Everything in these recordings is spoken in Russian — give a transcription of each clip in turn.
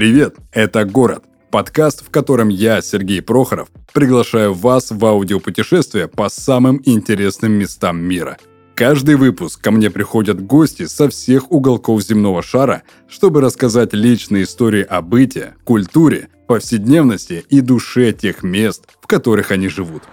Привет, это «Город» – подкаст, в котором я, Сергей Прохоров, приглашаю вас в аудиопутешествие по самым интересным местам мира. Каждый выпуск ко мне приходят гости со всех уголков земного шара, чтобы рассказать личные истории о быте, культуре, повседневности и душе тех мест, в которых они живут.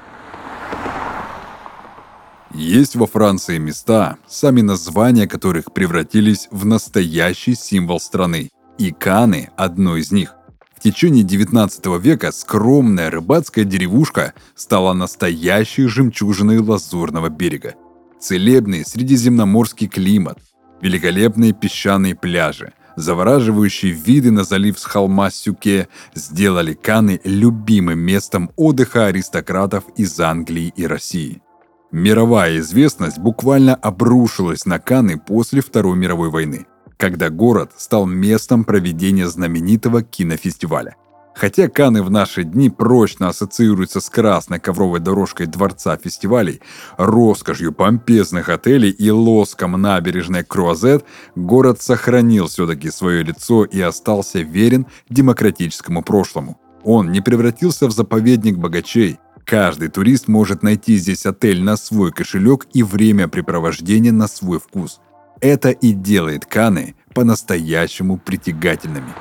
Есть во Франции места, сами названия которых превратились в настоящий символ страны. И Канны – одно из них. В течение 19 века скромная рыбацкая деревушка стала настоящей жемчужиной Лазурного берега. Целебный средиземноморский климат, великолепные песчаные пляжи, завораживающие виды на залив с холма Сюке сделали Канны любимым местом отдыха аристократов из Англии и России. Мировая известность буквально обрушилась на Канны после Второй мировой войны – когда город стал местом проведения знаменитого кинофестиваля. Хотя Каны в наши дни прочно ассоциируются с красной ковровой дорожкой дворца фестивалей, роскошью помпезных отелей и лоском набережной Круазет, город сохранил все-таки свое лицо и остался верен демократическому прошлому. Он не превратился в заповедник богачей. Каждый турист может найти здесь отель на свой кошелек и времяпрепровождение на свой вкус – это и делает Каны по-настоящему притягательными.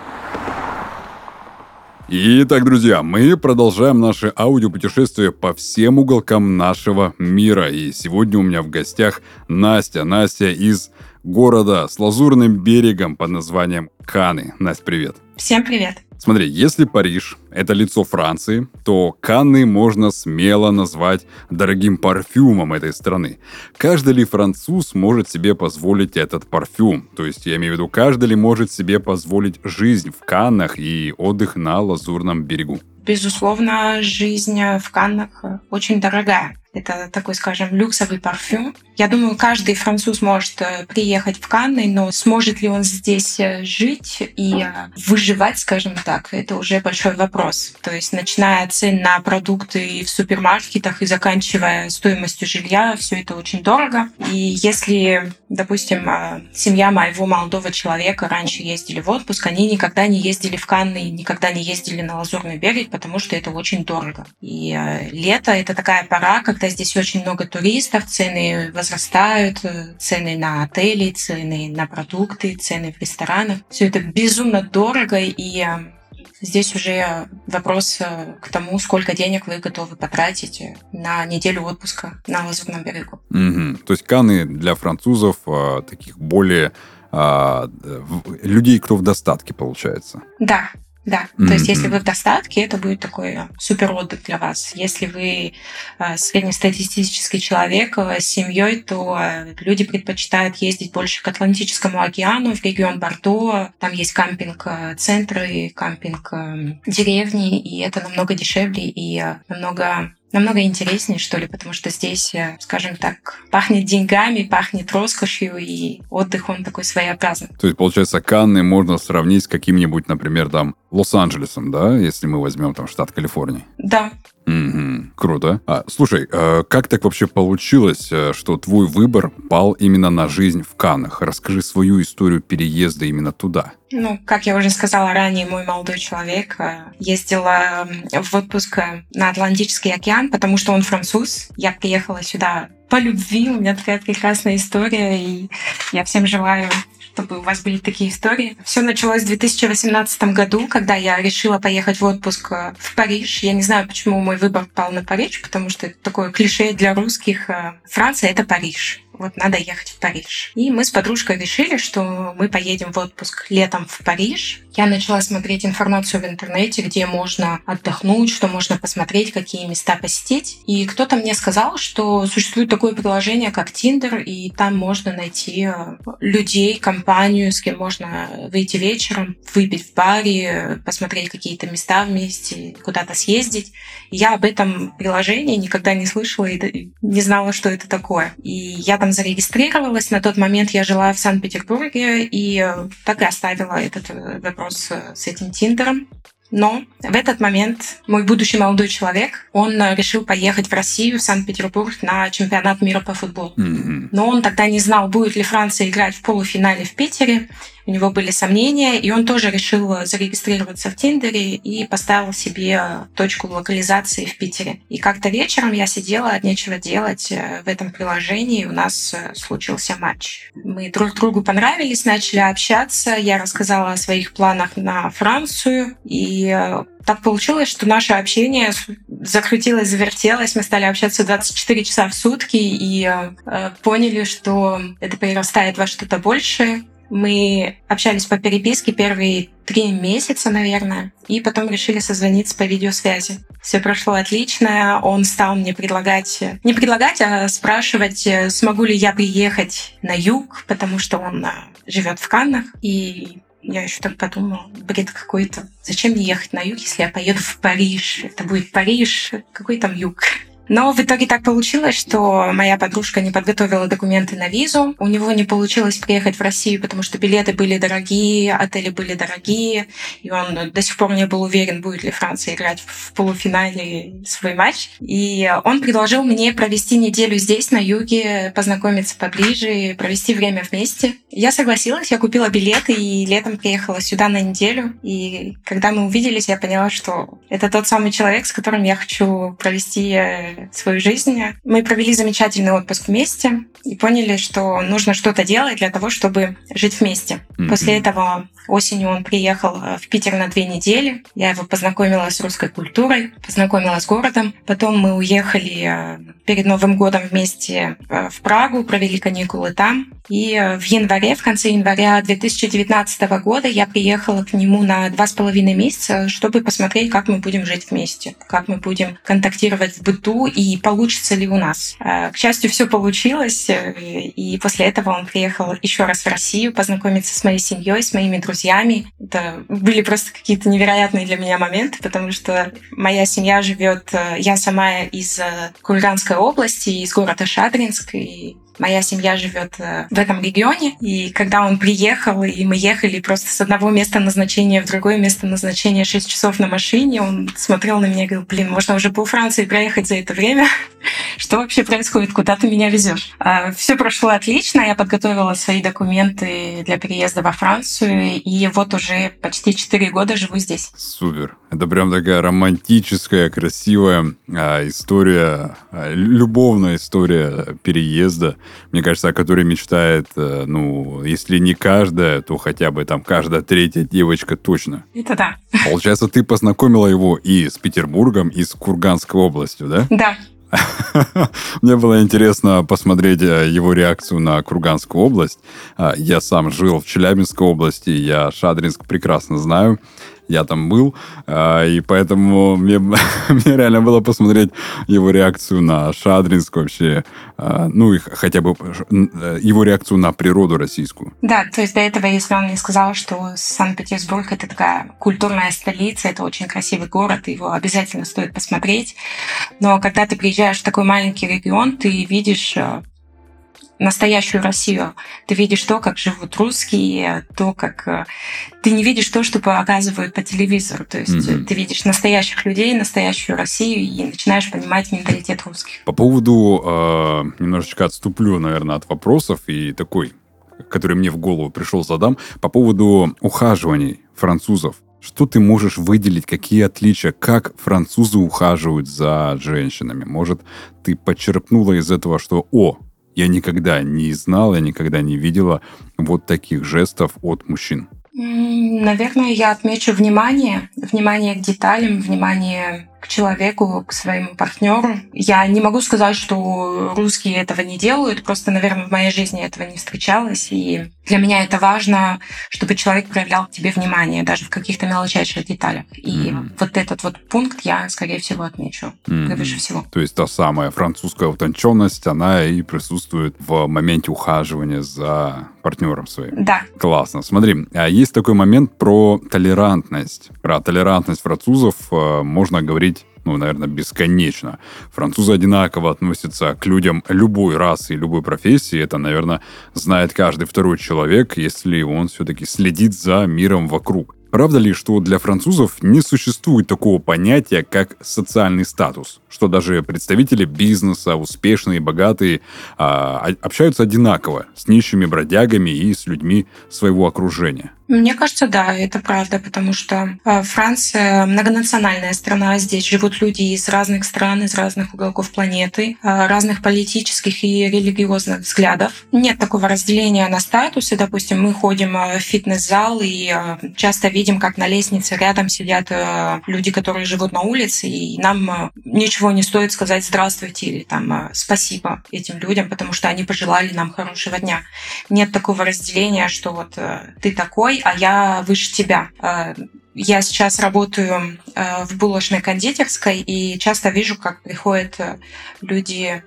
Итак, друзья, мы продолжаем наше аудиопутешествие по всем уголкам нашего мира. И сегодня у меня в гостях Настя. Настя из города с лазурным берегом под названием Каны. Настя, привет. Всем привет. Смотри, если Париж – это лицо Франции, то Канны можно смело назвать дорогим парфюмом этой страны. Каждый ли француз может себе позволить этот парфюм? То есть, я имею в виду, каждый ли может себе позволить жизнь в Каннах и отдых на Лазурном берегу? Безусловно, жизнь в Каннах очень дорогая. Это такой, скажем, люксовый парфюм. Я думаю, каждый француз может э, приехать в Канны, но сможет ли он здесь э, жить и э, выживать, скажем так, это уже большой вопрос. То есть, начиная от цен на продукты в супермаркетах и заканчивая стоимостью жилья, все это очень дорого. И если, допустим, семья моего молодого человека раньше ездили в отпуск, они никогда не ездили в Канны, никогда не ездили на Лазурный берег, потому что это очень дорого. И лето — это такая пора, когда что здесь очень много туристов, цены возрастают, э, цены на отели, цены на продукты, цены в ресторанах. Все это безумно дорого, и э, Здесь уже вопрос э, к тому, сколько денег вы готовы потратить на неделю отпуска на Лазурном берегу. Угу. То есть Каны для французов таких более людей, кто в достатке, получается. Да, да, mm-hmm. то есть если вы в достатке, это будет такой супер отдых для вас. Если вы э, среднестатистический человек э, с семьей, то э, люди предпочитают ездить больше к Атлантическому океану, в регион Бордо. Там есть кампинг-центры, кампинг-деревни, и это намного дешевле и намного намного интереснее, что ли, потому что здесь, э, скажем так, пахнет деньгами, пахнет роскошью, и отдых, он такой своеобразный. То есть, получается, Канны можно сравнить с каким-нибудь, например, там, Лос-Анджелесом, да, если мы возьмем там штат Калифорния? Да, Угу, круто. А, слушай, э, как так вообще получилось, э, что твой выбор пал именно на жизнь в Каннах? Расскажи свою историю переезда именно туда. Ну, как я уже сказала ранее, мой молодой человек э, ездил в отпуск на Атлантический океан, потому что он француз. Я приехала сюда по любви, у меня такая прекрасная история, и я всем желаю чтобы у вас были такие истории. Все началось в 2018 году, когда я решила поехать в отпуск э, в Париж. Я не знаю, почему мой выбор пал на Париж, потому что это такое клише для русских. Э, Франция — это Париж вот надо ехать в Париж. И мы с подружкой решили, что мы поедем в отпуск летом в Париж. Я начала смотреть информацию в интернете, где можно отдохнуть, что можно посмотреть, какие места посетить. И кто-то мне сказал, что существует такое приложение, как Tinder, и там можно найти э, людей, компанию, с кем можно выйти вечером, выпить в баре, посмотреть какие-то места вместе, куда-то съездить. Я об этом приложении никогда не слышала и не знала, что это такое. И я там зарегистрировалась. На тот момент я жила в Санкт-Петербурге и э, так и оставила этот э, вопрос э, с этим Тиндером. Но в этот момент мой будущий молодой человек, он решил поехать в Россию, в Санкт-Петербург на чемпионат мира по футболу. Mm-hmm. Но он тогда не знал, будет ли Франция играть в полуфинале в Питере. У него были сомнения, и он тоже решил зарегистрироваться в Тиндере и поставил себе точку локализации в Питере. И как-то вечером я сидела от нечего делать э, в этом приложении, у нас э, случился матч. Мы друг другу понравились, начали общаться, я рассказала о своих планах на Францию, и э, так получилось, что наше общение закрутилось, завертелось, мы стали общаться 24 часа в сутки и э, поняли, что это перерастает во что-то большее. Мы общались по переписке первые три месяца, наверное, и потом решили созвониться по видеосвязи. Все прошло отлично. Он стал мне предлагать, не предлагать, а спрашивать, смогу ли я приехать на юг, потому что он э, живет в Каннах. И я еще так подумала, бред какой-то. Зачем мне ехать на юг, если я поеду в Париж? Это будет Париж, какой там юг? Но в итоге так получилось, что моя подружка не подготовила документы на визу. У него не получилось приехать в Россию, потому что билеты были дорогие, отели были дорогие, и он до сих пор не был уверен, будет ли Франция играть в полуфинале свой матч. И он предложил мне провести неделю здесь, на юге, познакомиться поближе, провести время вместе. Я согласилась, я купила билеты и летом приехала сюда на неделю. И когда мы увиделись, я поняла, что это тот самый человек, с которым я хочу провести свою жизнь. Мы провели замечательный отпуск вместе и поняли, что нужно что-то делать для того, чтобы жить вместе. Mm-hmm. После этого осенью он приехал э, в Питер на две недели. Я его познакомила с русской культурой, познакомила с городом. Потом мы уехали э, перед Новым годом вместе э, в Прагу, провели каникулы там. И в январе, в конце января 2019 года я приехала к нему на два с половиной месяца, чтобы посмотреть, как мы будем жить вместе, как мы будем контактировать в быту и получится ли у нас. К счастью, все получилось, и после этого он приехал еще раз в Россию познакомиться с моей семьей, с моими друзьями друзьями. Это были просто какие-то невероятные для меня моменты, потому что моя семья живет, э, я сама из э, Курганской области, из города Шадринск, и Моя семья живет э, в этом регионе, и когда он приехал, и мы ехали просто с одного места назначения в другое место назначения 6 часов на машине, он смотрел на меня и говорил, блин, можно уже по Франции проехать за это время. Что вообще происходит? Куда ты меня везешь? А, Все прошло отлично. Я подготовила свои документы для переезда во Францию, и вот уже почти 4 года живу здесь. Супер. Это прям такая романтическая, красивая а, история, а, любовная история переезда мне кажется, о которой мечтает, э, ну, если не каждая, то хотя бы там каждая третья девочка точно. Это да. Получается, ты познакомила его и с Петербургом, и с Курганской областью, да? Да. Мне было интересно посмотреть э, его реакцию на Курганскую область. А, я сам жил в Челябинской области, я Шадринск прекрасно знаю я там был, а, и поэтому мне, мне реально было посмотреть его реакцию на Шадринск вообще, а, ну, и хотя бы э, его реакцию на природу российскую. Да, то есть до этого, если он мне сказал, что Санкт-Петербург — это такая культурная столица, это очень красивый город, его обязательно стоит посмотреть, но когда ты приезжаешь в такой маленький регион, ты видишь э, настоящую Россию. Ты видишь то, как живут русские, то, как... Э, ты не видишь то, что показывают по телевизору. То есть mm-hmm. ты видишь настоящих людей, настоящую Россию и начинаешь понимать менталитет русских. По поводу... Э, немножечко отступлю, наверное, от вопросов и такой, который мне в голову пришел, задам. По поводу ухаживаний французов. Что ты можешь выделить, какие отличия, как французы ухаживают за женщинами? Может, ты почерпнула из этого, что, о, я никогда не знала, я никогда не видела вот таких жестов от мужчин. Наверное, я отмечу внимание, внимание к деталям, внимание к человеку, к своему партнеру. Я не могу сказать, что русские этого не делают, просто, наверное, в моей жизни этого не встречалось. И для меня это важно, чтобы человек проявлял к тебе внимание, даже в каких-то мелочайших деталях. И mm-hmm. вот этот вот пункт я, скорее всего, отмечу mm-hmm. превыше всего. То есть та самая французская утонченность, она и присутствует в моменте ухаживания за партнером своим. Да. Классно. Смотри, а есть такой момент про толерантность. Про толерантность французов э, можно говорить ну, наверное, бесконечно. Французы одинаково относятся к людям любой расы и любой профессии. Это, наверное, знает каждый второй человек, если он все-таки следит за миром вокруг. правда ли, что для французов не существует такого понятия, как социальный статус? Что даже представители бизнеса, успешные, богатые, а, общаются одинаково с нищими бродягами и с людьми своего окружения? Мне кажется, да, это правда, потому что э, Франция многонациональная страна, здесь живут люди из разных стран, из разных уголков планеты, э, разных политических и религиозных взглядов. Нет такого разделения на статусы. Допустим, мы ходим э, в фитнес-зал и часто видим, как на лестнице рядом сидят люди, которые живут на улице, и нам ничего не стоит сказать «здравствуйте» или там «спасибо» этим людям, потому что они пожелали нам хорошего дня. Нет такого разделения, что вот ты такой, а я выше тебя. А, я сейчас работаю а, в булочной кондитерской и часто вижу, как приходят э, люди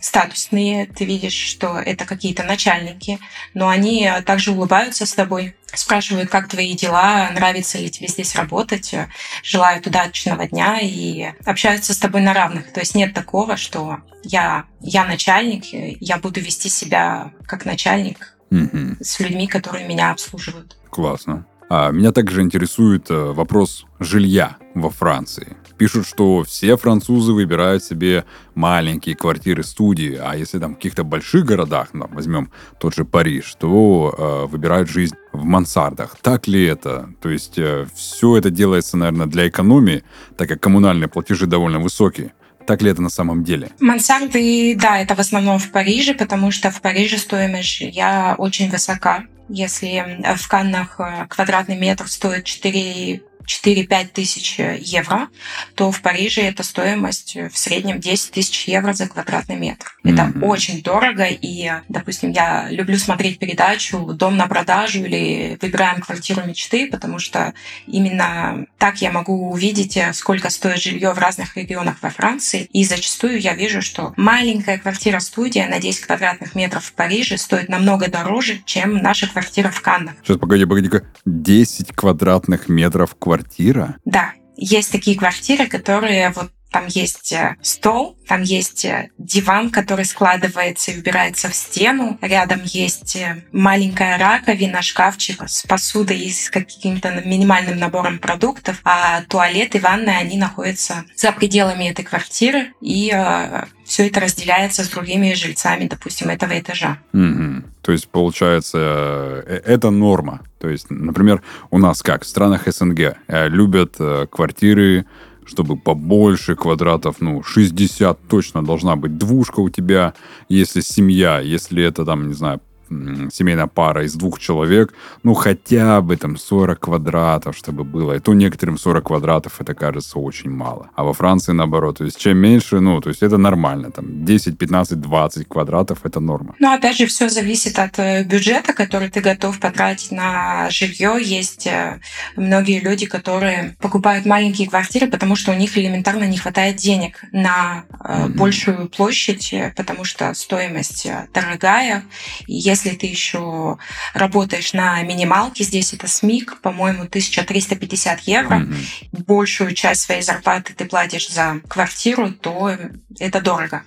статусные, ты видишь, что это какие-то начальники, но они также улыбаются с тобой, спрашивают, как твои дела, нравится ли тебе здесь работать, желают удачного дня и общаются с тобой на равных. То есть нет такого, что я, я начальник, я буду вести себя как начальник, угу. с людьми, которые меня обслуживают. Классно. А меня также интересует э, вопрос жилья во Франции. Пишут, что все французы выбирают себе маленькие квартиры-студии, а если там в каких-то больших городах, ну, возьмем тот же Париж, то э, выбирают жизнь в мансардах. Так ли это? То есть э, все это делается, наверное, для экономии, так как коммунальные платежи довольно высокие. Так ли это на самом деле? Мансарды, да, это в основном в Париже, потому что в Париже стоимость жилья очень высока. Если в Каннах э, квадратный метр стоит 4 4-5 тысяч евро, то в Париже эта стоимость в среднем 10 тысяч евро за квадратный метр. Mm-hmm. Это очень дорого, и, допустим, я люблю смотреть передачу «Дом на продажу» или «Выбираем квартиру мечты», потому что именно так я могу увидеть, сколько стоит жилье в разных регионах во Франции, и зачастую я вижу, что маленькая квартира-студия на 10 квадратных метров в Париже стоит намного дороже, чем наша квартира в Каннах. Сейчас, погоди, погоди-ка. 10 квадратных метров квартира квартира? Да, есть такие квартиры, которые вот там есть э, стол, там есть э, диван, который складывается и убирается в стену. Рядом есть э, маленькая раковина, шкафчик с посудой и с каким-то минимальным набором продуктов. А туалет и ванная, они находятся за пределами этой квартиры. И все это разделяется с другими жильцами, допустим, этого этажа. Mm-hmm. То есть, получается, это норма. То есть, например, у нас как? В странах СНГ любят квартиры чтобы побольше квадратов, ну, 60 точно должна быть двушка у тебя, если семья, если это там, не знаю, семейная пара из двух человек, ну, хотя бы там 40 квадратов, чтобы было. И то некоторым 40 квадратов это кажется очень мало. А во Франции наоборот. То есть чем меньше, ну, то есть это нормально. Там 10, 15, 20 квадратов это норма. Ну, опять же, все зависит от э, бюджета, который ты готов потратить на жилье. Есть э, многие люди, которые покупают маленькие квартиры, потому что у них элементарно не хватает денег на mm-hmm. большую площадь, потому что стоимость дорогая. И если ты еще работаешь на минималке, здесь это СМИК, по-моему, 1350 евро, mm-hmm. большую часть своей зарплаты ты платишь за квартиру, то это дорого.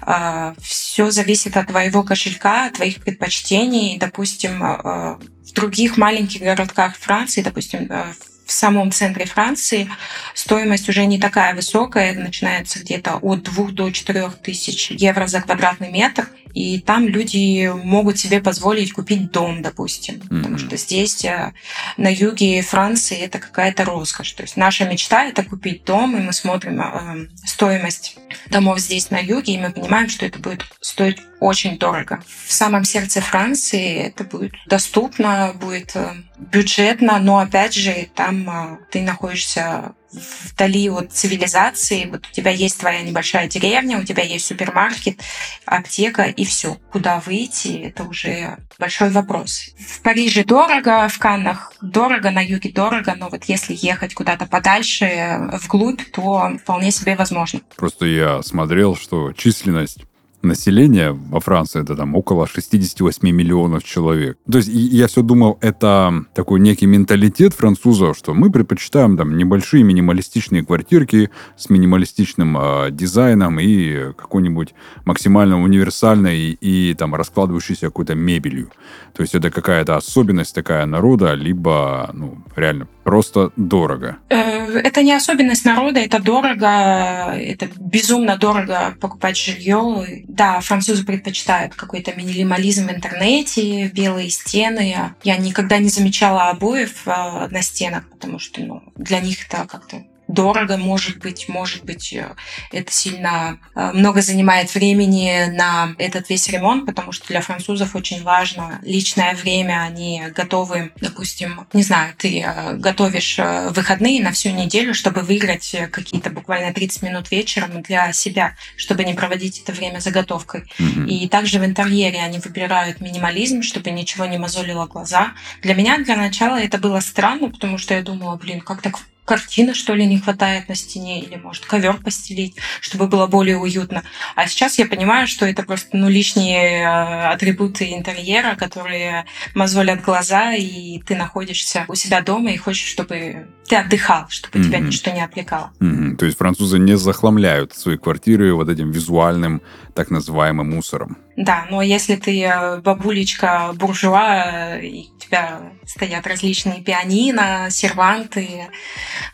А, Все зависит от твоего кошелька, от твоих предпочтений. Допустим, а, в других маленьких городках Франции, допустим, а, в самом центре Франции стоимость уже не такая высокая, начинается где-то от 2 до 4 тысяч евро за квадратный метр. И там люди могут себе позволить купить дом, допустим. Mm-hmm. Потому что здесь, э, на юге Франции, это какая-то роскошь. То есть наша мечта — это купить дом, и мы смотрим э, стоимость домов здесь, на юге, и мы понимаем, что это будет стоить очень дорого. В самом сердце Франции это будет доступно, будет э, бюджетно, но опять же там э, ты находишься вдали от цивилизации. Вот у тебя есть твоя небольшая деревня, у тебя есть супермаркет, аптека и все. Куда выйти, это уже большой вопрос. В Париже дорого, в Каннах дорого, на юге дорого, но вот если ехать куда-то подальше, вглубь, то вполне себе возможно. Просто я смотрел, что численность населения во Франции это там около 68 миллионов человек. То есть я все думал, это такой некий менталитет французов, что мы предпочитаем там небольшие минималистичные квартирки с минималистичным э, дизайном и какой-нибудь максимально универсальной и, и там раскладывающейся какой-то мебелью. То есть это какая-то особенность такая народа, либо ну реально просто дорого. Э, это не особенность народа, это дорого, это безумно дорого покупать жилье. Да, французы предпочитают какой-то минимализм в интернете, белые стены. Я никогда не замечала обоев э, на стенах, потому что ну, для них это как-то дорого, может быть, может быть, э, это сильно э, много занимает времени на этот весь ремонт, потому что для французов очень важно личное время, они готовы, допустим, не знаю, ты э, готовишь выходные на всю неделю, чтобы выиграть какие-то буквально 30 минут вечером для себя, чтобы не проводить это время заготовкой. Mm-hmm. И также в интерьере они выбирают минимализм, чтобы ничего не мозолило глаза. Для меня для начала это было странно, потому что я думала, блин, как так картины, что ли, не хватает на стене, или, может, ковер постелить, чтобы было более уютно. А сейчас я понимаю, что это просто ну, лишние э, атрибуты интерьера, которые мозолят глаза, и ты находишься у себя дома и хочешь, чтобы ты отдыхал, чтобы mm-hmm. тебя ничто не отвлекало. Mm-hmm. То есть французы не захламляют свои квартиры вот этим визуальным так называемым мусором. Да, но если ты э, бабулечка буржуа, и у тебя стоят различные пианино, серванты,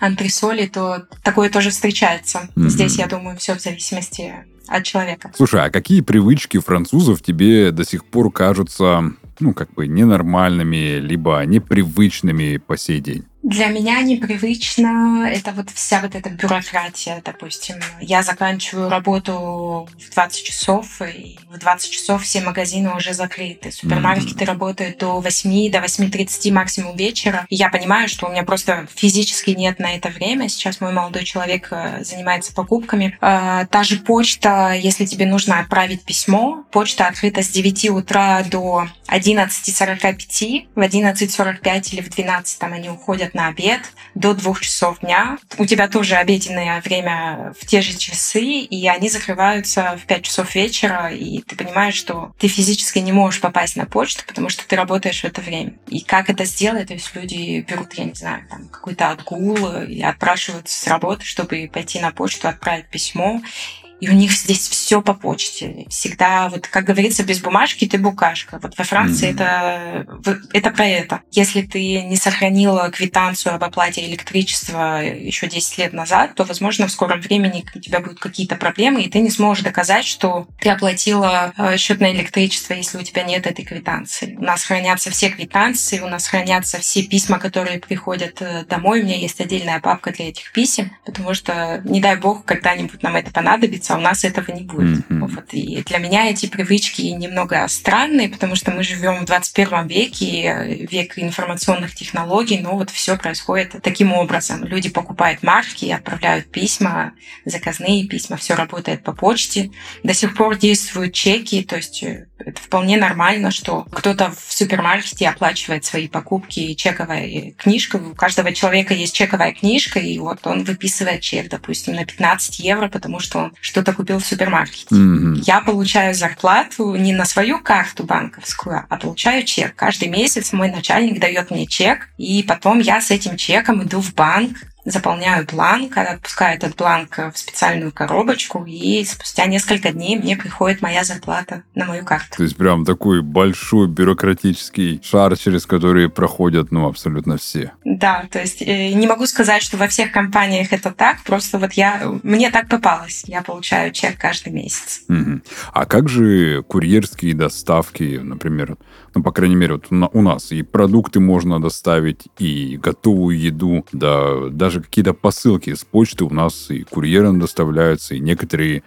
антресоли, то такое тоже встречается. Mm-hmm. Здесь, я думаю, все в зависимости от человека. Слушай, а какие привычки французов тебе до сих пор кажутся, ну, как бы ненормальными, либо непривычными по сей день? Для меня непривычно это вот вся вот эта бюрократия, допустим. Я заканчиваю работу в 20 часов, и в 20 часов все магазины уже закрыты. Супермаркеты mm-hmm. работают до 8, до 8.30 максимум вечера. И я понимаю, что у меня просто физически нет на это время. Сейчас мой молодой человек э, занимается покупками. А, та же почта, если тебе нужно отправить письмо, почта открыта с 9 утра до 11.45. В 11.45 или в 12 там они уходят на обед до двух часов дня. У тебя тоже обеденное время в те же часы, и они закрываются в 5 часов вечера, и ты понимаешь, что ты физически не можешь попасть на почту, потому что ты работаешь в это время. И как это сделать? То есть люди берут, я не знаю, там, какой-то отгул и отпрашиваются с работы, чтобы пойти на почту, отправить письмо. И у них здесь все по почте. Всегда, вот как говорится, без бумажки ты букашка. Вот во Франции mm-hmm. это, это про это. Если ты не сохранила квитанцию об оплате электричества еще 10 лет назад, то, возможно, в скором времени у тебя будут какие-то проблемы, и ты не сможешь доказать, что ты оплатила э, счет на электричество, если у тебя нет этой квитанции. У нас хранятся все квитанции, у нас хранятся все письма, которые приходят э, домой. У меня есть отдельная папка для этих писем, потому что, не дай бог, когда-нибудь нам это понадобится, а у нас этого не будет. Mm-hmm. Вот. И для меня эти привычки немного странные, потому что мы живем в 21 веке, век информационных технологий, но вот все происходит таким образом. Люди покупают марки, отправляют письма, заказные письма, все работает по почте. До сих пор действуют чеки, то есть э, это вполне нормально, что кто-то в супермаркете оплачивает свои покупки чековой книжкой. У каждого человека есть чековая книжка, и вот он выписывает чек, допустим, на 15 евро, потому что он что-то купил в супермаркете. Mm-hmm. Я получаю зарплату не на свою карту банковскую, а получаю чек. Каждый месяц мой начальник дает мне чек, и потом я с этим чеком иду в банк, заполняю бланк, отпускаю этот бланк в специальную коробочку, и спустя несколько дней мне приходит моя зарплата на мою карту. То есть прям такой большой бюрократический шар, через который проходят, ну, абсолютно все. Да, то есть э, не могу сказать, что во всех компаниях это так, просто вот я, мне так попалось. Я получаю чек каждый месяц. Угу. А как же курьерские доставки, например, ну, по крайней мере, вот у нас. И продукты можно доставить, и готовую еду, да, даже какие-то посылки с почты у нас и курьером доставляются, и некоторые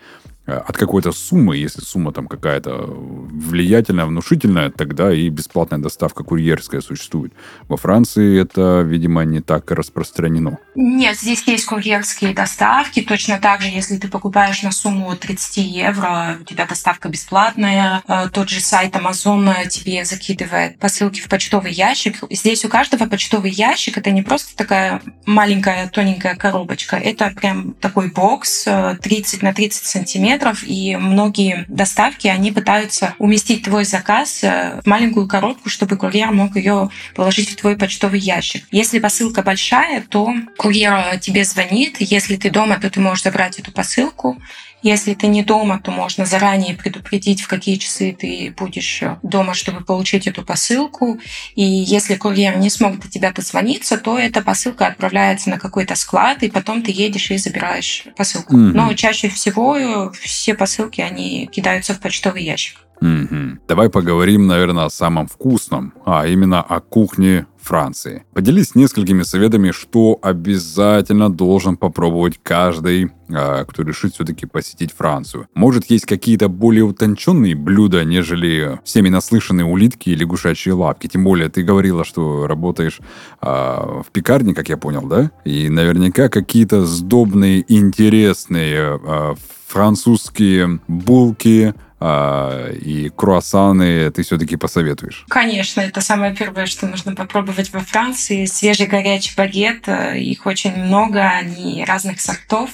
от какой-то суммы, если сумма там какая-то влиятельная, внушительная, тогда и бесплатная доставка курьерская существует. Во Франции это, видимо, не так распространено. Нет, здесь есть курьерские доставки. Точно так же, если ты покупаешь на сумму 30 евро, у тебя доставка бесплатная. Э, тот же сайт Amazon тебе закидывает посылки в почтовый ящик. Здесь у каждого почтовый ящик это не просто такая маленькая тоненькая коробочка, это прям такой бокс 30 э, на 30 сантиметров километров, и многие доставки, они пытаются уместить твой заказ в маленькую коробку, чтобы курьер мог ее положить в твой почтовый ящик. Если посылка большая, то курьер тебе звонит. Если ты дома, то ты можешь забрать эту посылку если ты не дома, то можно заранее предупредить, в какие часы ты будешь дома, чтобы получить эту посылку. И если курьер не смог до тебя дозвониться, то эта посылка отправляется на какой-то склад, и потом ты едешь и забираешь посылку. Mm-hmm. Но чаще всего все посылки, они кидаются в почтовый ящик. Угу. Давай поговорим, наверное, о самом вкусном, а именно о кухне Франции. Поделись несколькими советами, что обязательно должен попробовать каждый, а, кто решит все-таки посетить Францию. Может, есть какие-то более утонченные блюда, нежели всеми наслышанные улитки и лягушачьи лапки. Тем более, ты говорила, что работаешь а, в пекарне, как я понял, да? И наверняка какие-то сдобные, интересные а, французские булки, а, и круассаны ты все-таки посоветуешь? Конечно, это самое первое, что нужно попробовать во Франции. Свежий горячий багет, э, их очень много, они разных сортов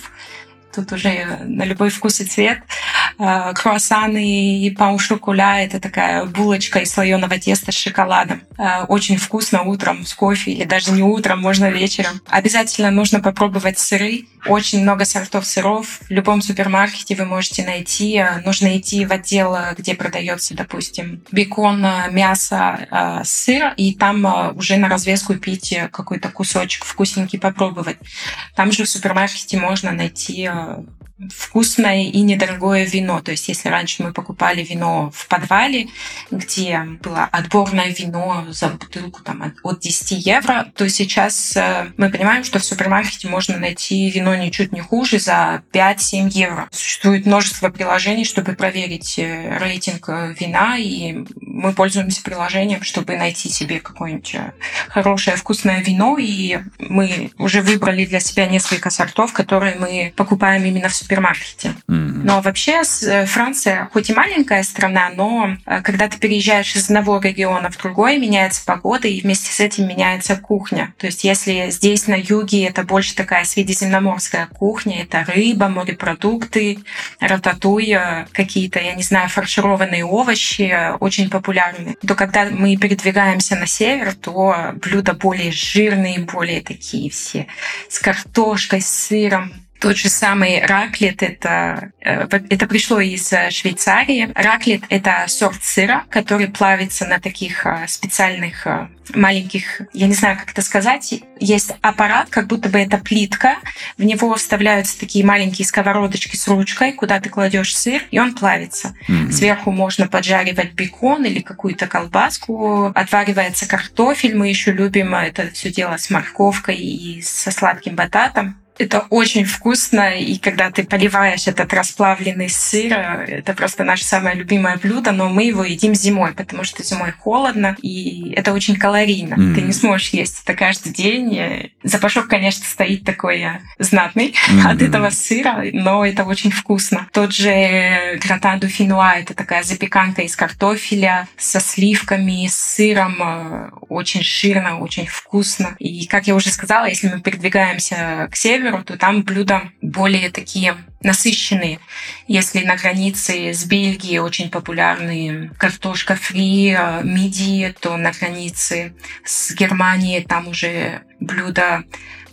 тут уже на любой вкус и цвет. Э, круассаны и пау шоколя — это такая булочка из слоеного теста с шоколадом. Э, очень вкусно утром с кофе или даже не утром, можно вечером. Обязательно нужно попробовать сыры. Очень много сортов сыров. В любом супермаркете вы можете найти. Э, нужно идти в отдел, где продается, допустим, бекон, мясо, сыр, и там уже на развес купить какой-то кусочек вкусненький попробовать. Там же в супермаркете можно найти um, вкусное и недорогое вино. То есть если раньше мы покупали вино в подвале, где было отборное вино за бутылку там, от 10 евро, то сейчас э, мы понимаем, что в супермаркете можно найти вино ничуть не хуже за 5-7 евро. Существует множество приложений, чтобы проверить э, рейтинг э, вина, и мы пользуемся приложением, чтобы найти себе какое-нибудь хорошее вкусное вино, и мы уже выбрали для себя несколько сортов, которые мы покупаем именно в супермаркете. Mm-hmm. Но вообще э, Франция, хоть и маленькая страна, но э, когда ты переезжаешь из одного региона в другой, меняется погода, и вместе с этим меняется кухня. То есть если здесь на юге это больше такая средиземноморская кухня, это рыба, морепродукты, рататуй, э, какие-то, я не знаю, фаршированные овощи, очень популярны, то когда мы передвигаемся на север, то блюда более жирные, более такие все с картошкой, с сыром, тот же самый раклет, это, э, это пришло из э, Швейцарии. Раклет — это сорт сыра, который плавится на таких э, специальных маленьких, я не знаю, как это сказать, есть аппарат, как будто бы это плитка, в него вставляются такие маленькие сковородочки с ручкой, куда ты кладешь сыр, и он плавится. Mm-hmm. Сверху можно поджаривать бекон или какую-то колбаску, отваривается картофель, мы еще любим это все дело с морковкой и со сладким бататом. Это очень вкусно, и когда ты поливаешь этот расплавленный сыр, это просто наше самое любимое блюдо, но мы его едим зимой, потому что зимой холодно, и это очень калорийно. Mm. Ты не сможешь есть это каждый день. Запашок, конечно, стоит такой э, знатный mm-hmm. от этого сыра, но это очень вкусно. Тот же гратан ду финуа, это такая запеканка из картофеля со сливками, с сыром, э, очень жирно, очень вкусно. И, как я уже сказала, если мы передвигаемся к северу, северу, то там блюда более такие насыщенные. Если на границе с Бельгией очень популярны картошка фри, э, мидии, то на границе с Германией там уже блюда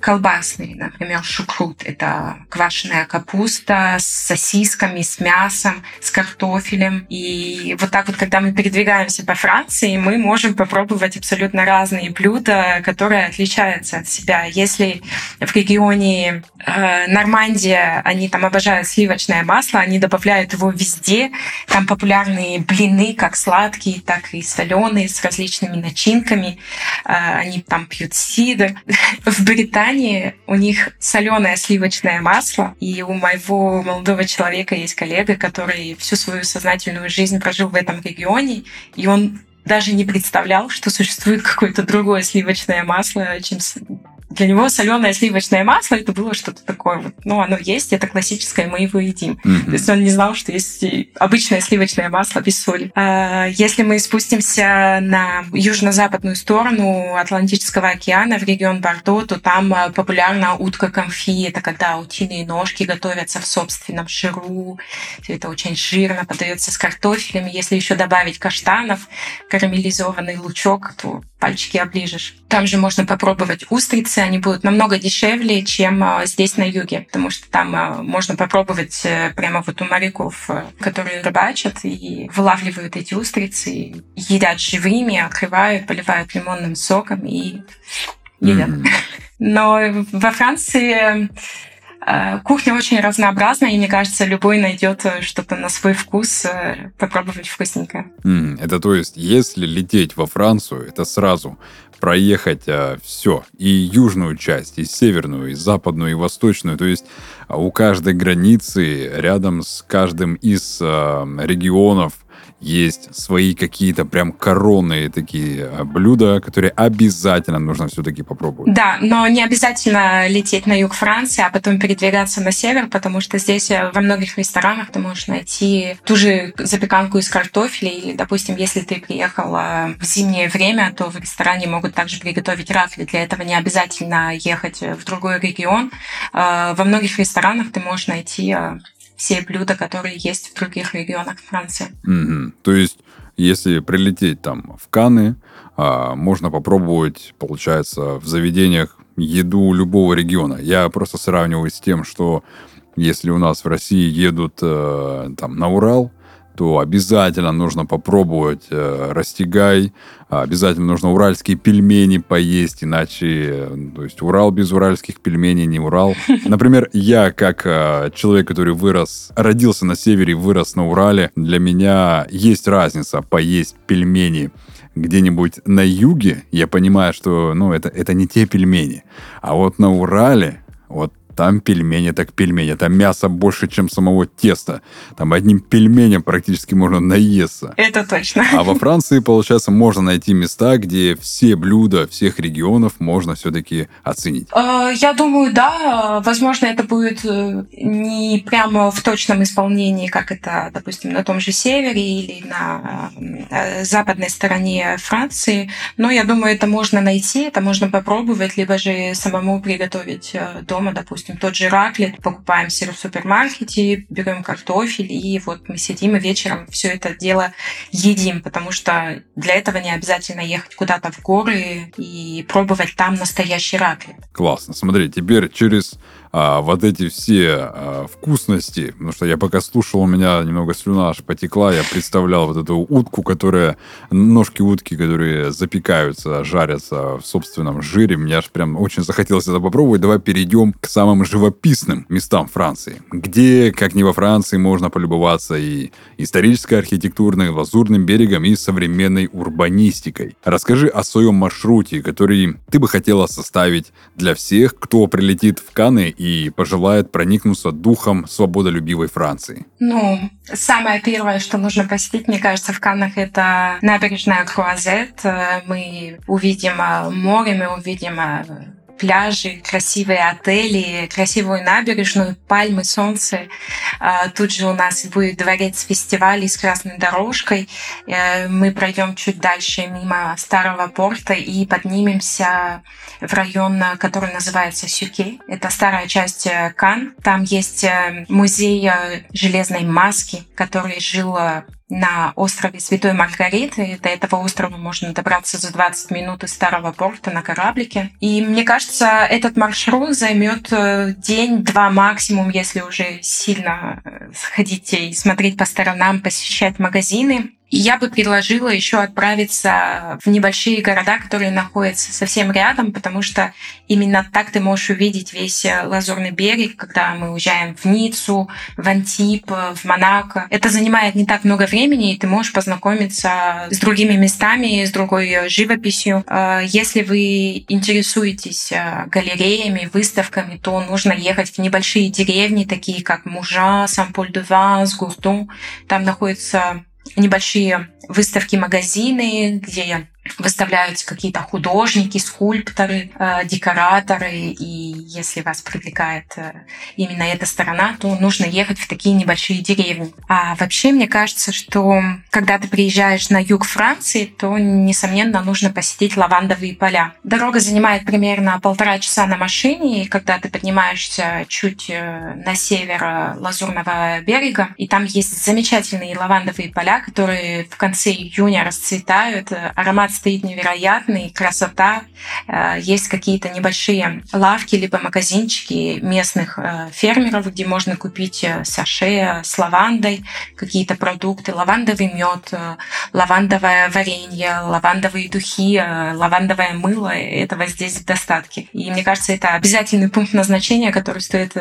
колбасные, например, шукрут. Это квашеная капуста с сосисками, с мясом, с картофелем. И вот так вот, когда мы передвигаемся по Франции, мы можем попробовать абсолютно разные блюда, которые отличаются от себя. Если в регионе э, Нормандия, они там обожают сливочное масло, они добавляют его везде. Там популярные блины, как сладкие, так и соленые, с различными начинками. Э, они там пьют сидр. В Британии Британии у них соленое сливочное масло, и у моего молодого человека есть коллега, который всю свою сознательную жизнь прожил в этом регионе, и он даже не представлял, что существует какое-то другое сливочное масло, чем для него соленое сливочное масло это было что-то такое вот. Ну, оно есть, это классическое, мы его едим. Mm-hmm. То есть он не знал, что есть обычное сливочное масло без соли. А, если мы спустимся на южно-западную сторону Атлантического океана, в регион Бордо, то там а, популярна утка конфи. Это когда утиные ножки готовятся в собственном жиру. Все это очень жирно, подается с картофелем. Если еще добавить каштанов, карамелизованный лучок, то пальчики оближешь. Там же можно попробовать устрицы, они будут намного дешевле, чем а, здесь на юге, потому что там а, можно попробовать э, прямо вот у моряков, э, которые рыбачат и вылавливают эти устрицы, едят живыми, открывают, поливают лимонным соком и едят. Mm. Но во Франции кухня очень разнообразная, и мне кажется, любой найдет э, что-то на свой вкус, э, попробовать вкусненькое. Mm, это то есть, если лететь во Францию, это сразу проехать а, все, и южную часть, и северную, и западную, и восточную. То есть а, у каждой границы, рядом с каждым из а, регионов есть свои какие-то прям коронные такие а, блюда, которые обязательно нужно все-таки попробовать. Да, но не обязательно лететь на юг Франции, а потом передвигаться на север, потому что здесь э, во многих ресторанах ты можешь найти ту же запеканку из картофеля, или, допустим, если ты приехала в зимнее время, то в ресторане могут также приготовить рафли. Для этого не обязательно ехать в другой регион. Э, во многих ресторанах ты можешь найти э, все блюда, которые есть в других регионах Франции. Mm-hmm. То есть, если прилететь там в Каны, а, можно попробовать, получается, в заведениях еду любого региона. Я просто сравниваю с тем, что если у нас в России едут э, там на Урал, то обязательно нужно попробовать э, растягай, обязательно нужно уральские пельмени поесть, иначе, э, то есть Урал без уральских пельменей не Урал. Например, я как э, человек, который вырос, родился на севере, вырос на Урале, для меня есть разница поесть пельмени где-нибудь на юге, я понимаю, что ну, это, это не те пельмени. А вот на Урале, вот там пельмени так пельмени. Там мясо больше, чем самого теста. Там одним пельменем практически можно наесться. Это точно. А во Франции, получается, можно найти места, где все блюда всех регионов можно все-таки оценить. А, я думаю, да. Возможно, это будет э, не прямо в точном исполнении, как это, допустим, на том же севере или на э, западной стороне Франции. Но я думаю, это можно найти, это можно попробовать, либо же самому приготовить э, дома, допустим допустим, тот же раклет, покупаем сыр в супермаркете, берем картофель, и вот мы сидим и вечером все это дело едим, потому что для этого не обязательно ехать куда-то в горы и пробовать там настоящий раклет. Классно. Смотри, теперь через а, вот эти все а, вкусности, потому что я пока слушал, у меня немного слюна аж потекла, я представлял вот эту утку, которая, ножки утки, которые запекаются, жарятся в собственном жире, мне аж прям очень захотелось это попробовать. Давай перейдем к самым живописным местам Франции, где, как не во Франции, можно полюбоваться и исторической архитектурной, лазурным берегом и современной урбанистикой. Расскажи о своем маршруте, который ты бы хотела составить для всех, кто прилетит в Каны пожелает проникнуться духом свободолюбивой Франции? Ну, самое первое, что нужно посетить, мне кажется, в Каннах, это набережная Круазет. Э, мы увидим э, море, мы увидим э, пляжи, красивые отели, красивую набережную, пальмы, солнце. А, тут же у нас будет дворец фестивалей с красной дорожкой. Э, мы пройдем чуть дальше мимо старого порта и поднимемся в район, который называется Сюке. Это старая часть э, Кан. Там есть э, музей железной маски, который жил на острове Святой Маргариты. До этого острова можно добраться за 20 минут из старого порта на кораблике. И мне кажется, этот маршрут займет э, день-два максимум, если уже сильно э, сходить и смотреть по сторонам, посещать магазины. Я бы предложила еще отправиться в небольшие города, которые находятся совсем рядом, потому что именно так ты можешь увидеть весь э, Лазурный берег, когда мы уезжаем в Ниццу, в Антип, в Монако. Это занимает не так много времени, и ты можешь познакомиться с другими местами, с другой э, живописью. Э, если вы интересуетесь галереями, выставками, то нужно ехать в небольшие деревни, такие как Мужа, Сан-Поль-де-Ванс, Гуртон. Там находится небольшие выставки, магазины, где выставляются какие-то художники, скульпторы, э, декораторы, и если вас привлекает э, именно эта сторона, то нужно ехать в такие небольшие деревни. А вообще, мне кажется, что когда ты приезжаешь на юг Франции, то, несомненно, нужно посетить лавандовые поля. Дорога занимает примерно полтора часа на машине, и когда ты поднимаешься чуть э, на север Лазурного берега, и там есть замечательные лавандовые поля, которые в конце июня расцветают, аромат стоит невероятный, красота. Э, есть какие-то небольшие лавки либо магазинчики местных э, фермеров, где можно купить э, саше с лавандой, какие-то продукты, лавандовый мед, лавандовое варенье, лавандовые духи, лавандовое мыло. Этого здесь в достатке. И мне кажется, это обязательный пункт назначения, который стоит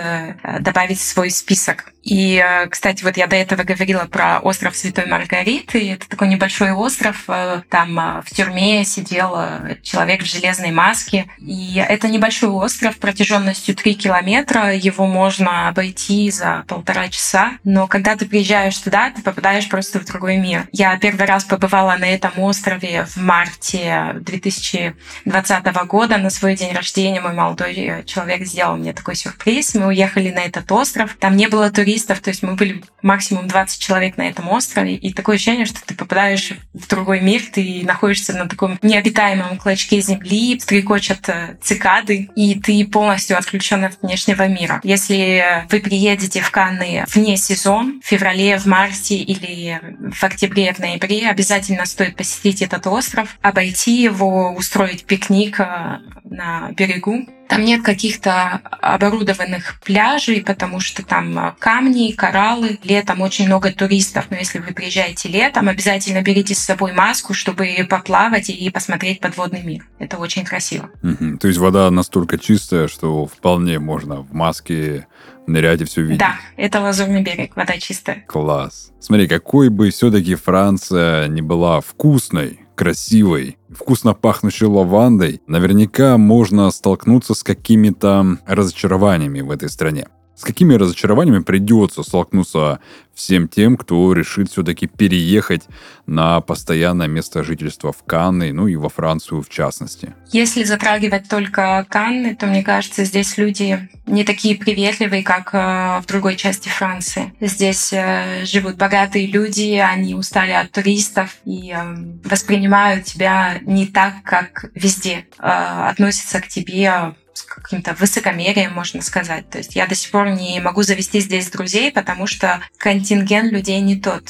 добавить в свой список. И, кстати, вот я до этого говорила про остров Святой Маргариты. Это такой небольшой остров. Там в тюрьме сидел э, человек в железной маске. И это небольшой остров протяженностью 3 километра. Его можно обойти за полтора часа. Но когда ты приезжаешь туда, ты попадаешь просто в другой мир. Я первый раз побывала на этом острове в марте 2020 года. На свой день рождения мой молодой человек сделал мне такой сюрприз. Мы уехали на этот остров. Там не было туристов, то есть мы были максимум 20 человек на этом острове. И такое ощущение, что ты попадаешь в другой мир, ты находишься находишься на таком необитаемом клочке земли, стрекочат э, цикады, и ты полностью отключен от внешнего мира. Если вы приедете в Канны вне сезон, в феврале, в марте или в октябре, в ноябре, обязательно стоит посетить этот остров, обойти его, устроить пикник э, на берегу, там нет каких-то оборудованных пляжей, потому что там а, камни, кораллы. Летом очень много туристов, но если вы приезжаете летом, обязательно берите с собой маску, чтобы поплавать и посмотреть подводный мир. Это очень красиво. Угу. То есть вода настолько чистая, что вполне можно в маске нырять и все видеть. Да, это Лазурный берег, вода чистая. Класс. Смотри, какой бы все-таки Франция не была вкусной, красивой, вкусно пахнущей лавандой, наверняка можно столкнуться с какими-то разочарованиями в этой стране. С какими разочарованиями придется столкнуться всем тем, кто решит все-таки переехать на постоянное место жительства в Канны, ну и во Францию в частности? Если затрагивать только Канны, то мне кажется, здесь люди не такие приветливые, как э, в другой части Франции. Здесь э, живут богатые люди, они устали от туристов и э, воспринимают тебя не так, как везде. Относятся к тебе каким-то высокомерием, можно сказать. То есть я до сих пор не могу завести здесь друзей, потому что контингент людей не тот.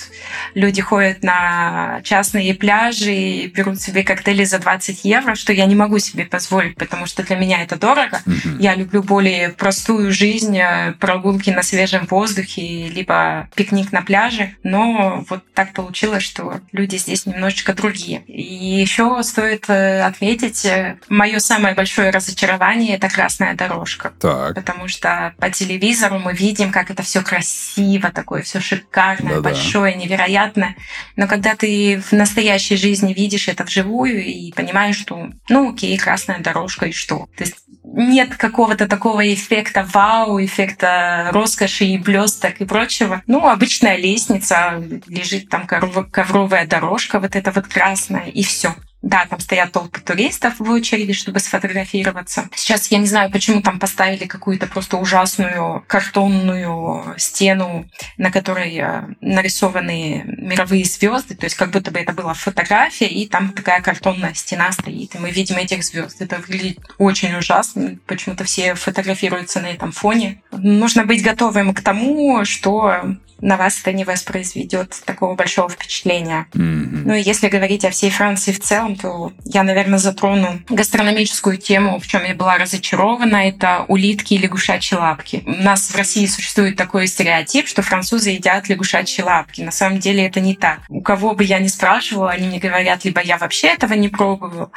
Люди ходят на частные пляжи и берут себе коктейли за 20 евро, что я не могу себе позволить, потому что для меня это дорого. Mm-hmm. Я люблю более простую жизнь, э, прогулки на свежем воздухе, либо пикник на пляже. Но вот так получилось, что люди здесь немножечко другие. И еще стоит э, отметить, э, мое самое большое разочарование это красная дорожка. Так. Потому что по телевизору мы видим, как это все красиво, такое все шикарное, Да-да. большое, невероятное. Но когда ты в настоящей жизни видишь это вживую и понимаешь, что, ну, окей, красная дорожка и что? То есть нет какого-то такого эффекта вау, эффекта роскоши и блесток и прочего. Ну, обычная лестница, лежит там ковровая дорожка, вот эта вот красная, и все. Да, там стоят толпы туристов в очереди, чтобы сфотографироваться. Сейчас я не знаю, почему там поставили какую-то просто ужасную картонную стену, на которой э, нарисованы мировые звезды, то есть как будто бы это была фотография, и там такая картонная стена стоит, и мы видим этих звезд. Это выглядит очень ужасно. Почему-то все фотографируются на этом фоне. Нужно быть готовым к тому, что на вас это не воспроизведет такого большого впечатления. Mm-hmm. Ну и если говорить о всей Франции в целом, то я, наверное, затрону гастрономическую тему, в чем я была разочарована. Это улитки и лягушачьи лапки. У нас в России существует такой стереотип, что французы едят лягушачьи лапки. На самом деле это не так. У кого бы я ни спрашивала, они мне говорят, либо я вообще этого не пробовал,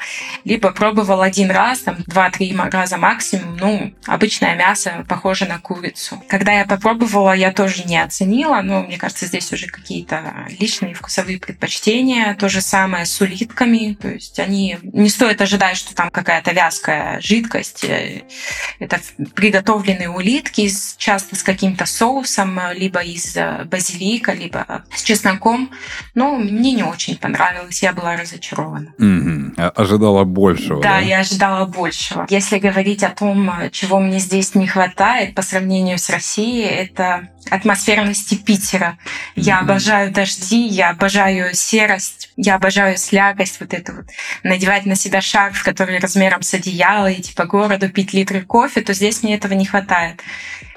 либо пробовал один раз, там, два-три раза максимум. Ну, обычное мясо похоже на курицу. Когда я попробовала, я тоже не оценила, но мне кажется, здесь уже какие-то личные вкусовые предпочтения. То же самое с улитками. То есть они не стоит ожидать, что там какая-то вязкая жидкость. Это приготовленные улитки, часто с каким-то соусом, либо из э, базилика, либо с чесноком. Но мне не очень понравилось, я была разочарована. Mm-hmm. Ожидала большего. Да, да, я ожидала большего. Если говорить о том, чего мне здесь не хватает по сравнению с Россией, это атмосферности Питера. Я mm-hmm. обожаю дожди, я обожаю серость, я обожаю слякость, вот это вот. Надевать на себя шарф, который размером с одеяло, и типа городу пить литры кофе, то здесь мне этого не хватает.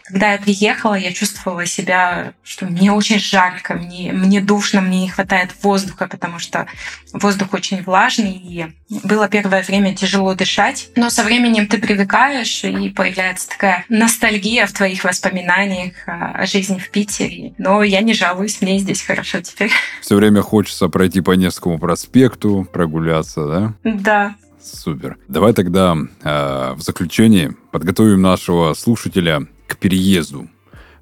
Когда я приехала, я чувствовала себя, что мне очень жарко, мне, мне душно, мне не хватает воздуха, потому что воздух очень влажный, и было первое время тяжело дышать. Но со временем ты привыкаешь, и появляется такая ностальгия в твоих воспоминаниях о жизни в Питере. Но я не жалуюсь, мне здесь хорошо теперь. Все время хочется пройти по Невскому проспекту, прогуляться, да? Да. Супер. Давай тогда э, в заключении подготовим нашего слушателя к переезду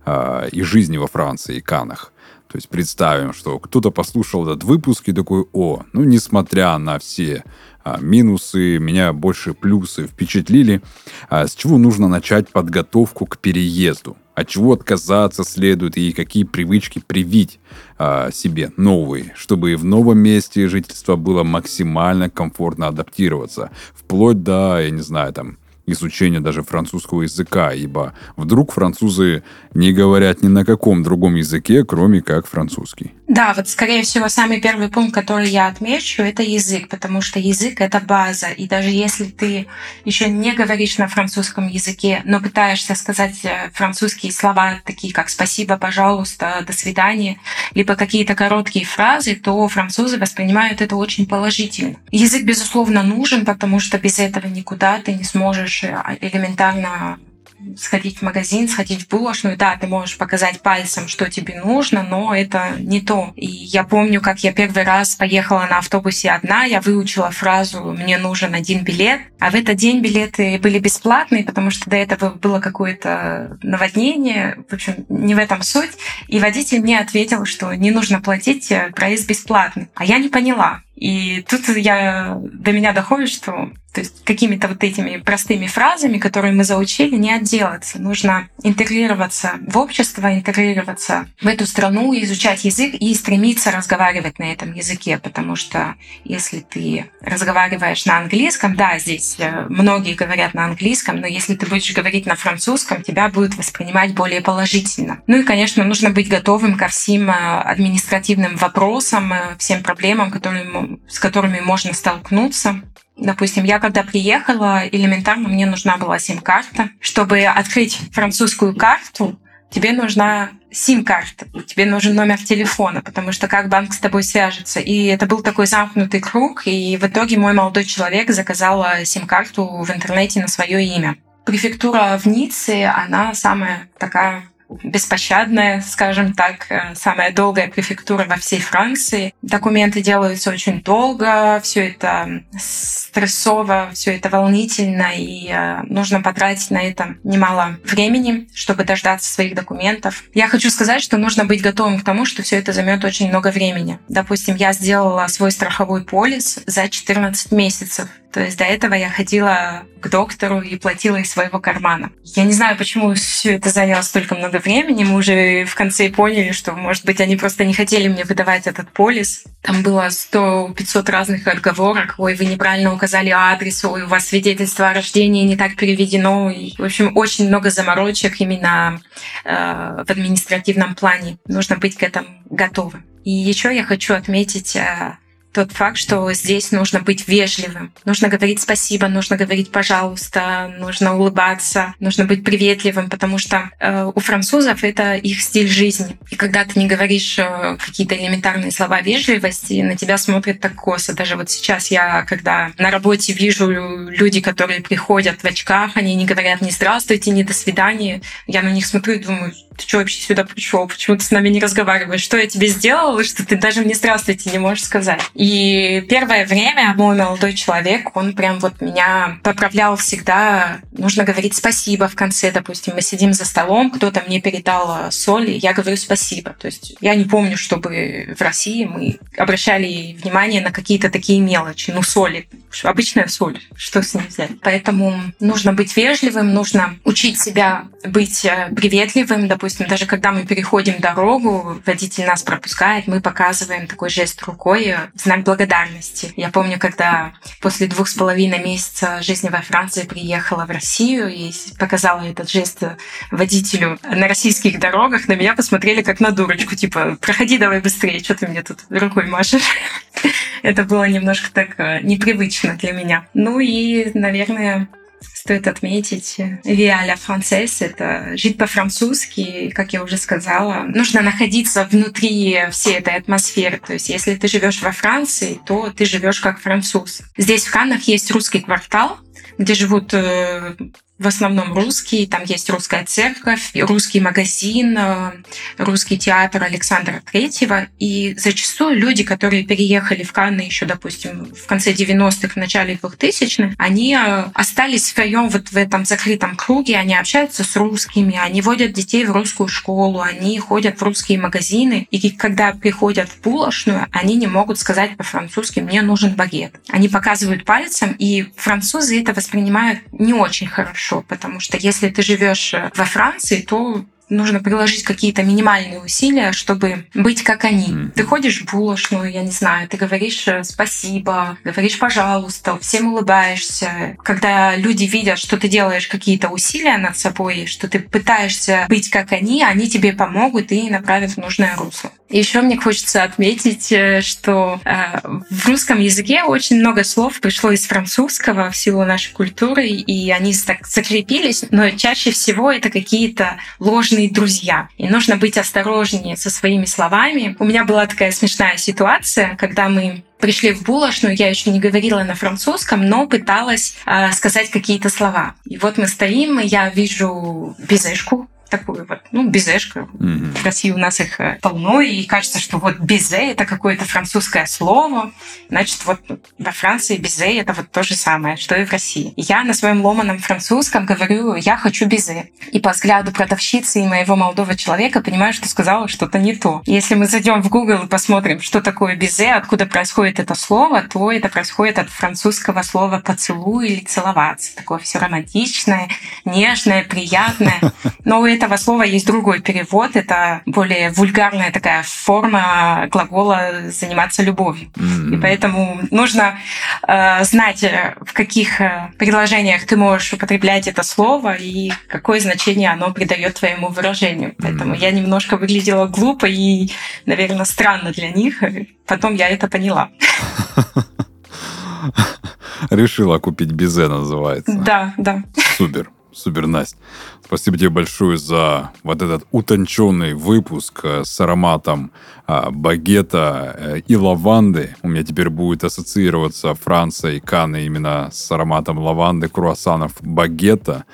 э, и жизни во Франции и Канах. То есть представим, что кто-то послушал этот выпуск и такой, о, ну несмотря на все а, минусы, меня больше плюсы впечатлили, а с чего нужно начать подготовку к переезду? От чего отказаться следует и какие привычки привить а, себе новые, чтобы в новом месте жительства было максимально комфортно адаптироваться, вплоть до, я не знаю, там, изучения даже французского языка, ибо вдруг французы не говорят ни на каком другом языке, кроме как французский. Да, вот скорее всего самый первый пункт, который я отмечу, это язык, потому что язык это база, и даже если ты еще не говоришь на французском языке, но пытаешься сказать э, французские слова, такие как «спасибо», «пожалуйста», «до свидания», либо какие-то короткие фразы, то французы воспринимают это очень положительно. Язык, безусловно, нужен, потому что без этого никуда ты не сможешь можешь э, элементарно сходить в магазин, сходить в булочную. Да, ты можешь показать пальцем, что тебе нужно, но это не то. И я помню, как я первый раз поехала на автобусе одна, я выучила фразу «мне нужен один билет», а в этот день билеты были бесплатные, потому что до этого было какое-то наводнение. В общем, не в этом суть. И водитель мне ответил, что не нужно платить, э, проезд бесплатный. А я не поняла. И тут я, до меня доходит, что то есть какими-то вот этими простыми фразами, которые мы заучили, не отделаться. Нужно интегрироваться в общество, интегрироваться в эту страну, изучать язык и стремиться разговаривать на этом языке, потому что если ты разговариваешь на английском, да, здесь э, многие говорят на английском, но если ты будешь говорить на французском, тебя будут воспринимать более положительно. Ну и, конечно, нужно быть готовым ко всем э, административным вопросам, э, всем проблемам, которые, с которыми можно столкнуться. Допустим, я когда приехала, элементарно мне нужна была сим-карта. Чтобы открыть французскую карту, тебе нужна сим-карта, тебе нужен номер телефона, потому что как банк с тобой свяжется. И это был такой замкнутый круг, и в итоге мой молодой человек заказал сим-карту в интернете на свое имя. Префектура в Ницце, она самая такая беспощадная, скажем так, э, самая долгая префектура во всей Франции. Документы делаются очень долго, все это стрессово, все это волнительно, и э, нужно потратить на это немало времени, чтобы дождаться своих документов. Я хочу сказать, что нужно быть готовым к тому, что все это займет очень много времени. Допустим, я сделала свой страховой полис за 14 месяцев. То есть до этого я ходила к доктору и платила из своего кармана. Я не знаю, почему все это заняло столько много времени. Мы уже в конце поняли, что, может быть, они просто не хотели мне выдавать этот полис. Там было 100-500 разных отговорок. Ой, вы неправильно указали адрес, ой, у вас свидетельство о рождении не так переведено. И, в общем, очень много заморочек именно э, в административном плане. Нужно быть к этому готовым. И еще я хочу отметить э, тот факт, что здесь нужно быть вежливым. Нужно говорить спасибо, нужно говорить пожалуйста, нужно улыбаться, нужно быть приветливым, потому что э, у французов это их стиль жизни. И когда ты не говоришь э, какие-то элементарные слова вежливости, на тебя смотрят так косо. Даже вот сейчас я, когда на работе вижу люди, которые приходят в очках, они не говорят ни здравствуйте, ни до свидания, я на них смотрю и думаю, ты что вообще сюда пришел? Почему ты с нами не разговариваешь? Что я тебе сделала, что ты даже мне здравствуйте не можешь сказать? И И первое время мой молодой человек, он прям вот меня поправлял всегда. Нужно говорить спасибо в конце, допустим. Мы сидим за столом, кто-то мне передал соль, и я говорю спасибо. То есть я не помню, чтобы в России мы обращали внимание на какие-то такие мелочи. Ну, соли. Обычная соль. Что с ней взять? Поэтому нужно быть вежливым, нужно учить себя быть э, приветливым. Допустим, даже когда мы переходим дорогу, водитель нас пропускает, мы показываем такой жест рукой в знак благодарности. Я помню, когда после двух с половиной месяца жизни во Франции приехала в Россию и показала этот жест водителю на российских дорогах, на меня посмотрели как на дурочку, типа, проходи давай быстрее, что ты мне тут рукой машешь. Это было немножко так э, непривычно для меня. Ну и, наверное, стоит отметить Via la Française — это жить по-французски, как я уже сказала. Нужно находиться внутри всей этой атмосферы. То есть если ты живешь во Франции, то ты живешь как француз. Здесь в Каннах есть русский квартал, где живут э, в основном русский, там есть русская церковь, русский магазин, э, русский театр Александра Третьего. И зачастую люди, которые переехали в Канны еще, допустим, в конце 90-х, в начале 2000-х, они э, остались в своем вот в этом закрытом круге, они общаются с русскими, они водят детей в русскую школу, они ходят в русские магазины. И когда приходят в булочную, они не могут сказать по-французски «мне нужен багет». Они показывают пальцем, и французы это воспринимают не очень хорошо хорошо, потому что если ты живешь э, во Франции, то нужно приложить какие-то минимальные усилия, чтобы быть как они. Mm-hmm. Ты ходишь в булочную, я не знаю, ты говоришь э, спасибо, говоришь пожалуйста, всем улыбаешься. Когда люди видят, что ты делаешь какие-то усилия над собой, что ты пытаешься быть как они, они тебе помогут и направят в нужное русло. Еще мне хочется отметить, э, что э, в русском языке очень много слов пришло из французского в силу нашей культуры, и они так закрепились, но чаще всего это какие-то ложные друзья. И нужно быть осторожнее со своими словами. У меня была такая смешная ситуация, когда мы пришли в булочную, я еще не говорила на французском, но пыталась э, сказать какие-то слова. И вот мы стоим, и я вижу безешку, такую вот, ну, безешка. Mm-hmm. В России у нас их э, полно, и кажется, что вот безе — это какое-то французское слово. Значит, вот во Франции безе — это вот то же самое, что и в России. Я на своем ломаном французском говорю «я хочу безе». И по взгляду продавщицы и моего молодого человека понимаю, что сказала что-то не то. Если мы зайдем в Google и посмотрим, что такое безе, откуда происходит это слово, то это происходит от французского слова «поцелуй» или «целоваться». Такое все романтичное, нежное, приятное. Но у этого слова есть другой перевод. Это более вульгарная такая форма глагола «заниматься любовью». Mm-hmm. И поэтому нужно э, знать, э, в каких э, предложениях ты можешь употреблять это слово и какое значение оно придает твоему выражению. Поэтому mm-hmm. я немножко выглядела глупо и, наверное, странно для них. Потом я это поняла. Решила купить безе, называется. Да, да. Супер. Супер, Настя. Спасибо тебе большое за вот этот утонченный выпуск э, с ароматом а, багета э, и лаванды. У меня теперь будет ассоциироваться Франция и Канны именно с ароматом лаванды, круассанов, багета.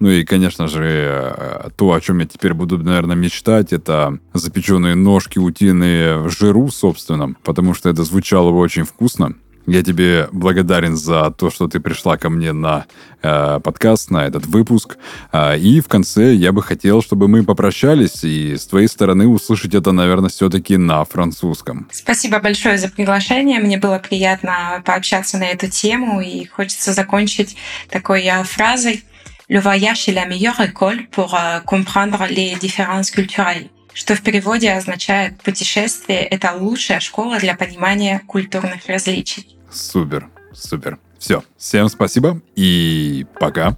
Ну и, конечно же, э, то, о чем я теперь буду, наверное, мечтать, это запеченные ножки утиные в жиру собственном, потому что это звучало очень вкусно. Я тебе благодарен за то, что ты пришла ко мне на э, подкаст, на этот выпуск. Э, и в конце я бы хотел, чтобы мы попрощались и с твоей стороны услышать это, наверное, все-таки на французском. Спасибо большое за приглашение. Мне было приятно пообщаться на эту тему. И хочется закончить такой э, фразой. Le voyage est la meilleure école pour euh, comprendre les différences culturelles что в переводе означает «путешествие — это лучшая школа для понимания культурных различий». Супер, супер. Все, всем спасибо и пока.